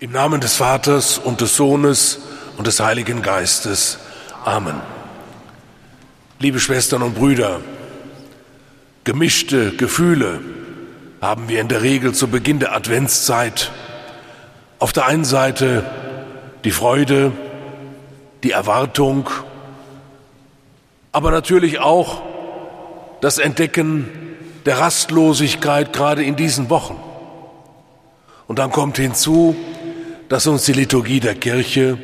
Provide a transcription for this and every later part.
Im Namen des Vaters und des Sohnes und des Heiligen Geistes. Amen. Liebe Schwestern und Brüder, gemischte Gefühle haben wir in der Regel zu Beginn der Adventszeit. Auf der einen Seite die Freude, die Erwartung, aber natürlich auch das Entdecken der Rastlosigkeit gerade in diesen Wochen. Und dann kommt hinzu, dass uns die Liturgie der Kirche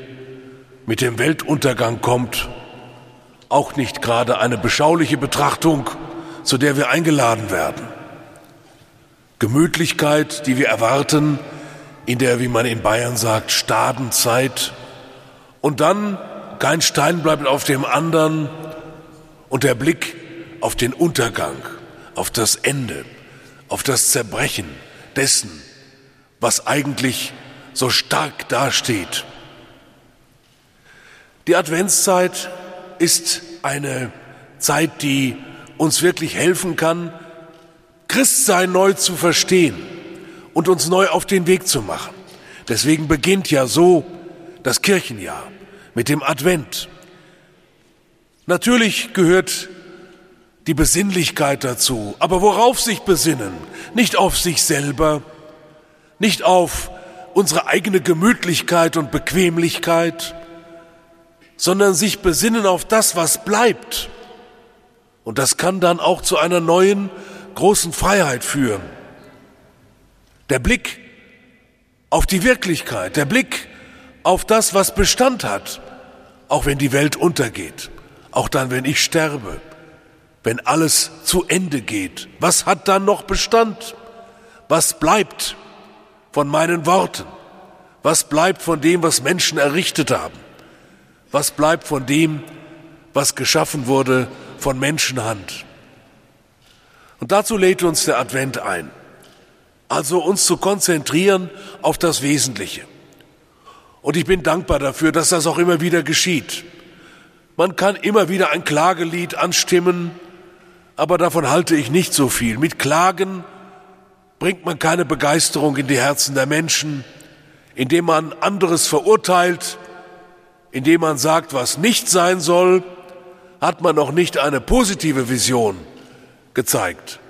mit dem Weltuntergang kommt, auch nicht gerade eine beschauliche Betrachtung, zu der wir eingeladen werden. Gemütlichkeit, die wir erwarten, in der, wie man in Bayern sagt, Stadenzeit. Und dann kein Stein bleibt auf dem anderen und der Blick auf den Untergang, auf das Ende, auf das Zerbrechen dessen, was eigentlich so stark dasteht. Die Adventszeit ist eine Zeit, die uns wirklich helfen kann, Christsein neu zu verstehen und uns neu auf den Weg zu machen. Deswegen beginnt ja so das Kirchenjahr mit dem Advent. Natürlich gehört die Besinnlichkeit dazu, aber worauf sich besinnen? Nicht auf sich selber, nicht auf unsere eigene Gemütlichkeit und Bequemlichkeit, sondern sich besinnen auf das, was bleibt. Und das kann dann auch zu einer neuen großen Freiheit führen. Der Blick auf die Wirklichkeit, der Blick auf das, was Bestand hat, auch wenn die Welt untergeht, auch dann, wenn ich sterbe, wenn alles zu Ende geht. Was hat dann noch Bestand? Was bleibt? Von meinen Worten? Was bleibt von dem, was Menschen errichtet haben? Was bleibt von dem, was geschaffen wurde von Menschenhand? Und dazu lädt uns der Advent ein. Also uns zu konzentrieren auf das Wesentliche. Und ich bin dankbar dafür, dass das auch immer wieder geschieht. Man kann immer wieder ein Klagelied anstimmen, aber davon halte ich nicht so viel. Mit Klagen bringt man keine Begeisterung in die Herzen der Menschen, indem man anderes verurteilt, indem man sagt, was nicht sein soll, hat man noch nicht eine positive Vision gezeigt.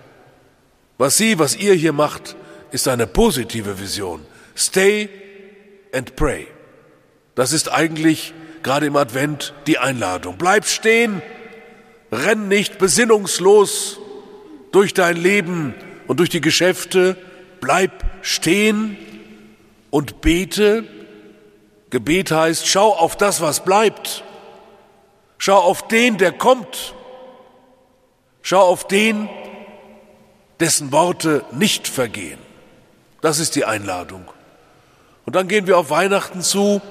Was Sie, was ihr hier macht, ist eine positive Vision. Stay and pray. Das ist eigentlich gerade im Advent die Einladung. Bleib stehen, renn nicht besinnungslos durch dein Leben, und durch die Geschäfte, bleib stehen und bete. Gebet heißt, schau auf das, was bleibt. Schau auf den, der kommt. Schau auf den, dessen Worte nicht vergehen. Das ist die Einladung. Und dann gehen wir auf Weihnachten zu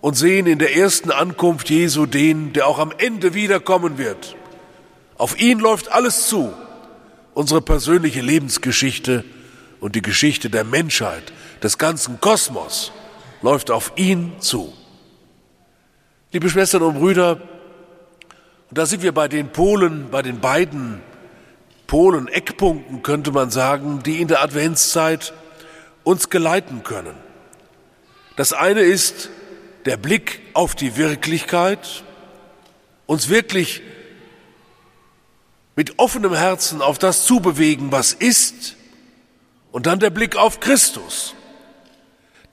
und sehen in der ersten Ankunft Jesu den, der auch am Ende wiederkommen wird. Auf ihn läuft alles zu. Unsere persönliche Lebensgeschichte und die Geschichte der Menschheit, des ganzen Kosmos, läuft auf ihn zu. Liebe Schwestern und Brüder, und da sind wir bei den Polen, bei den beiden Polen, Eckpunkten, könnte man sagen, die in der Adventszeit uns geleiten können. Das eine ist der Blick auf die Wirklichkeit, uns wirklich mit offenem Herzen auf das zubewegen, was ist, und dann der Blick auf Christus.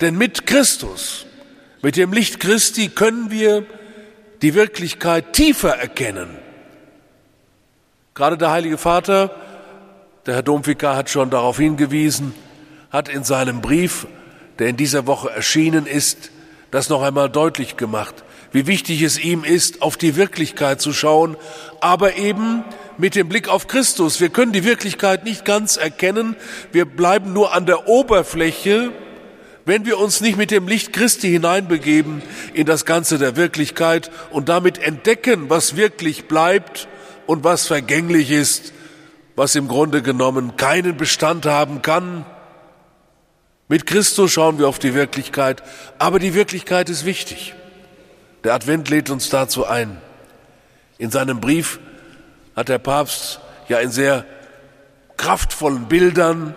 Denn mit Christus, mit dem Licht Christi können wir die Wirklichkeit tiefer erkennen. Gerade der Heilige Vater, der Herr Domvikar hat schon darauf hingewiesen, hat in seinem Brief, der in dieser Woche erschienen ist, das noch einmal deutlich gemacht, wie wichtig es ihm ist, auf die Wirklichkeit zu schauen, aber eben mit dem Blick auf Christus. Wir können die Wirklichkeit nicht ganz erkennen. Wir bleiben nur an der Oberfläche, wenn wir uns nicht mit dem Licht Christi hineinbegeben in das Ganze der Wirklichkeit und damit entdecken, was wirklich bleibt und was vergänglich ist, was im Grunde genommen keinen Bestand haben kann. Mit Christus schauen wir auf die Wirklichkeit, aber die Wirklichkeit ist wichtig. Der Advent lädt uns dazu ein. In seinem Brief hat der Papst ja in sehr kraftvollen Bildern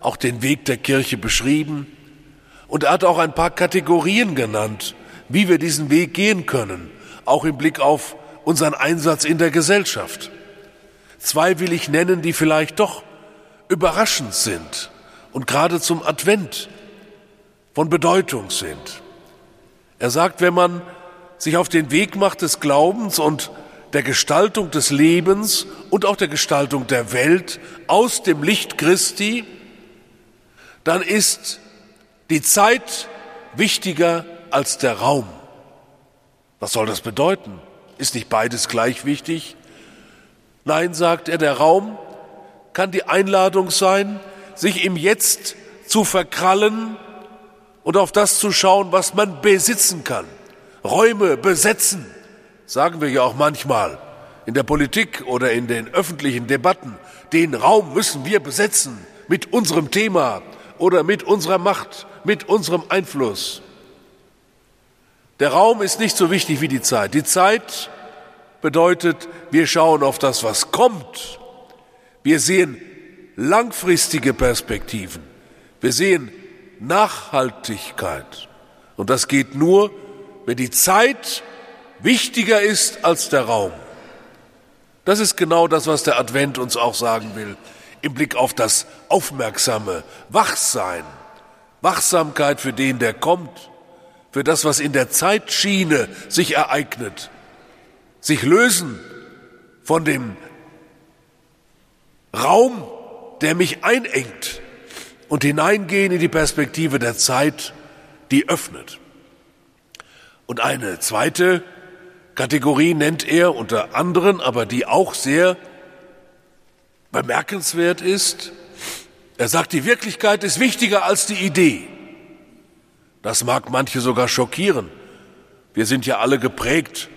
auch den Weg der Kirche beschrieben. Und er hat auch ein paar Kategorien genannt, wie wir diesen Weg gehen können, auch im Blick auf unseren Einsatz in der Gesellschaft. Zwei will ich nennen, die vielleicht doch überraschend sind und gerade zum Advent von Bedeutung sind. Er sagt, wenn man sich auf den Weg macht des Glaubens und der Gestaltung des Lebens und auch der Gestaltung der Welt aus dem Licht Christi, dann ist die Zeit wichtiger als der Raum. Was soll das bedeuten? Ist nicht beides gleich wichtig? Nein, sagt er, der Raum kann die Einladung sein, sich im Jetzt zu verkrallen und auf das zu schauen, was man besitzen kann. Räume besetzen, sagen wir ja auch manchmal in der Politik oder in den öffentlichen Debatten. Den Raum müssen wir besetzen mit unserem Thema oder mit unserer Macht, mit unserem Einfluss. Der Raum ist nicht so wichtig wie die Zeit. Die Zeit bedeutet, wir schauen auf das, was kommt. Wir sehen langfristige Perspektiven. Wir sehen Nachhaltigkeit. Und das geht nur, wenn die Zeit wichtiger ist als der Raum. Das ist genau das, was der Advent uns auch sagen will, im Blick auf das aufmerksame Wachsein, Wachsamkeit für den, der kommt, für das, was in der Zeitschiene sich ereignet, sich lösen von dem Raum, der mich einengt und hineingehen in die Perspektive der Zeit, die öffnet. Und eine zweite Kategorie nennt er unter anderen, aber die auch sehr bemerkenswert ist. Er sagt, die Wirklichkeit ist wichtiger als die Idee. Das mag manche sogar schockieren. Wir sind ja alle geprägt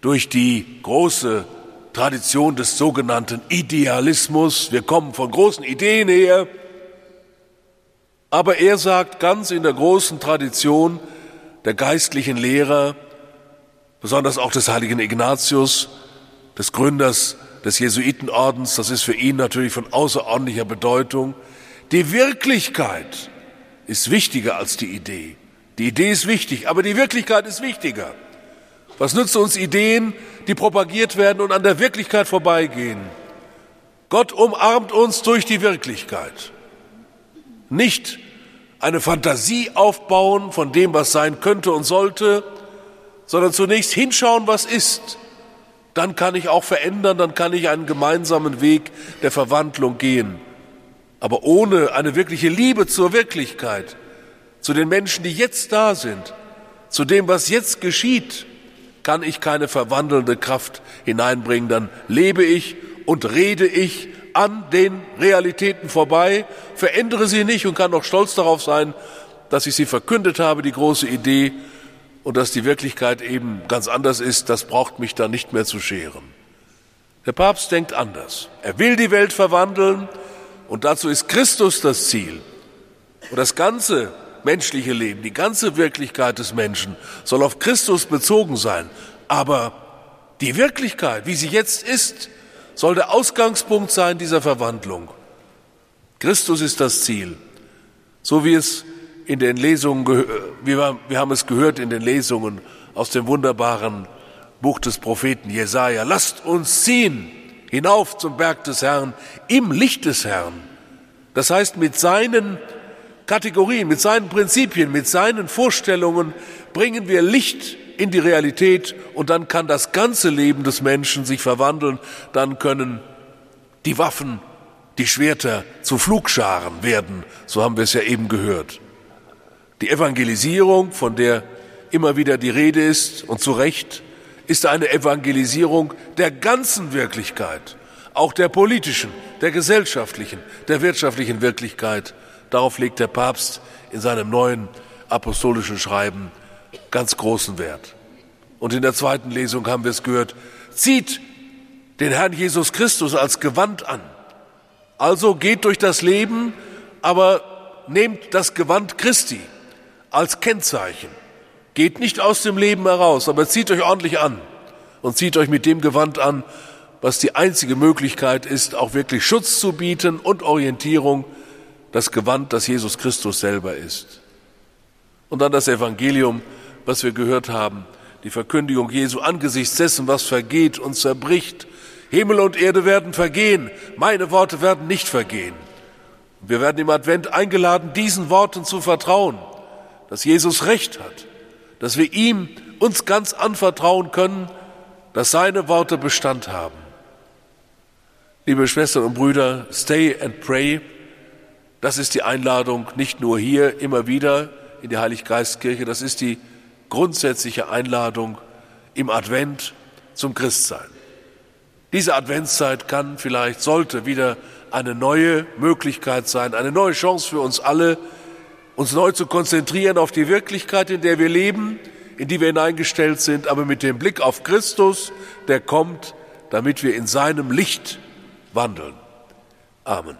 durch die große Tradition des sogenannten Idealismus. Wir kommen von großen Ideen her. Aber er sagt ganz in der großen Tradition der geistlichen Lehrer, besonders auch des heiligen Ignatius, des Gründers des Jesuitenordens, das ist für ihn natürlich von außerordentlicher Bedeutung, die Wirklichkeit ist wichtiger als die Idee. Die Idee ist wichtig, aber die Wirklichkeit ist wichtiger. Was nützen uns Ideen, die propagiert werden und an der Wirklichkeit vorbeigehen? Gott umarmt uns durch die Wirklichkeit. Nicht eine Fantasie aufbauen von dem, was sein könnte und sollte, sondern zunächst hinschauen, was ist. Dann kann ich auch verändern, dann kann ich einen gemeinsamen Weg der Verwandlung gehen. Aber ohne eine wirkliche Liebe zur Wirklichkeit, zu den Menschen, die jetzt da sind, zu dem, was jetzt geschieht, kann ich keine verwandelnde Kraft hineinbringen. Dann lebe ich und rede ich an den Realitäten vorbei, verändere sie nicht und kann auch stolz darauf sein, dass ich sie verkündet habe, die große Idee, und dass die Wirklichkeit eben ganz anders ist, das braucht mich dann nicht mehr zu scheren. Der Papst denkt anders. Er will die Welt verwandeln und dazu ist Christus das Ziel. Und das ganze menschliche Leben, die ganze Wirklichkeit des Menschen soll auf Christus bezogen sein. Aber die Wirklichkeit, wie sie jetzt ist, soll der Ausgangspunkt sein dieser Verwandlung. Christus ist das Ziel. So wie es in den Lesungen, wir, haben es gehört in den Lesungen aus dem wunderbaren Buch des Propheten Jesaja. Lasst uns ziehen hinauf zum Berg des Herrn im Licht des Herrn. Das heißt, mit seinen Kategorien, mit seinen Prinzipien, mit seinen Vorstellungen bringen wir Licht in die Realität und dann kann das ganze Leben des Menschen sich verwandeln. Dann können die Waffen, die Schwerter zu Flugscharen werden. So haben wir es ja eben gehört. Die Evangelisierung, von der immer wieder die Rede ist und zu Recht, ist eine Evangelisierung der ganzen Wirklichkeit, auch der politischen, der gesellschaftlichen, der wirtschaftlichen Wirklichkeit. Darauf legt der Papst in seinem neuen apostolischen Schreiben ganz großen Wert. Und in der zweiten Lesung haben wir es gehört, zieht den Herrn Jesus Christus als Gewand an. Also geht durch das Leben, aber nehmt das Gewand Christi als Kennzeichen. Geht nicht aus dem Leben heraus, aber zieht euch ordentlich an und zieht euch mit dem Gewand an, was die einzige Möglichkeit ist, auch wirklich Schutz zu bieten und Orientierung, das Gewand, das Jesus Christus selber ist. Und dann das Evangelium, was wir gehört haben, die Verkündigung Jesu angesichts dessen, was vergeht und zerbricht. Himmel und Erde werden vergehen, meine Worte werden nicht vergehen. Wir werden im Advent eingeladen, diesen Worten zu vertrauen, dass Jesus Recht hat, dass wir ihm uns ganz anvertrauen können, dass seine Worte Bestand haben. Liebe Schwestern und Brüder, stay and pray. Das ist die Einladung nicht nur hier immer wieder in die Heiliggeistkirche, das ist die grundsätzliche Einladung im Advent zum Christsein. Diese Adventszeit kann vielleicht, sollte wieder eine neue Möglichkeit sein, eine neue Chance für uns alle, uns neu zu konzentrieren auf die Wirklichkeit, in der wir leben, in die wir hineingestellt sind, aber mit dem Blick auf Christus, der kommt, damit wir in seinem Licht wandeln. Amen.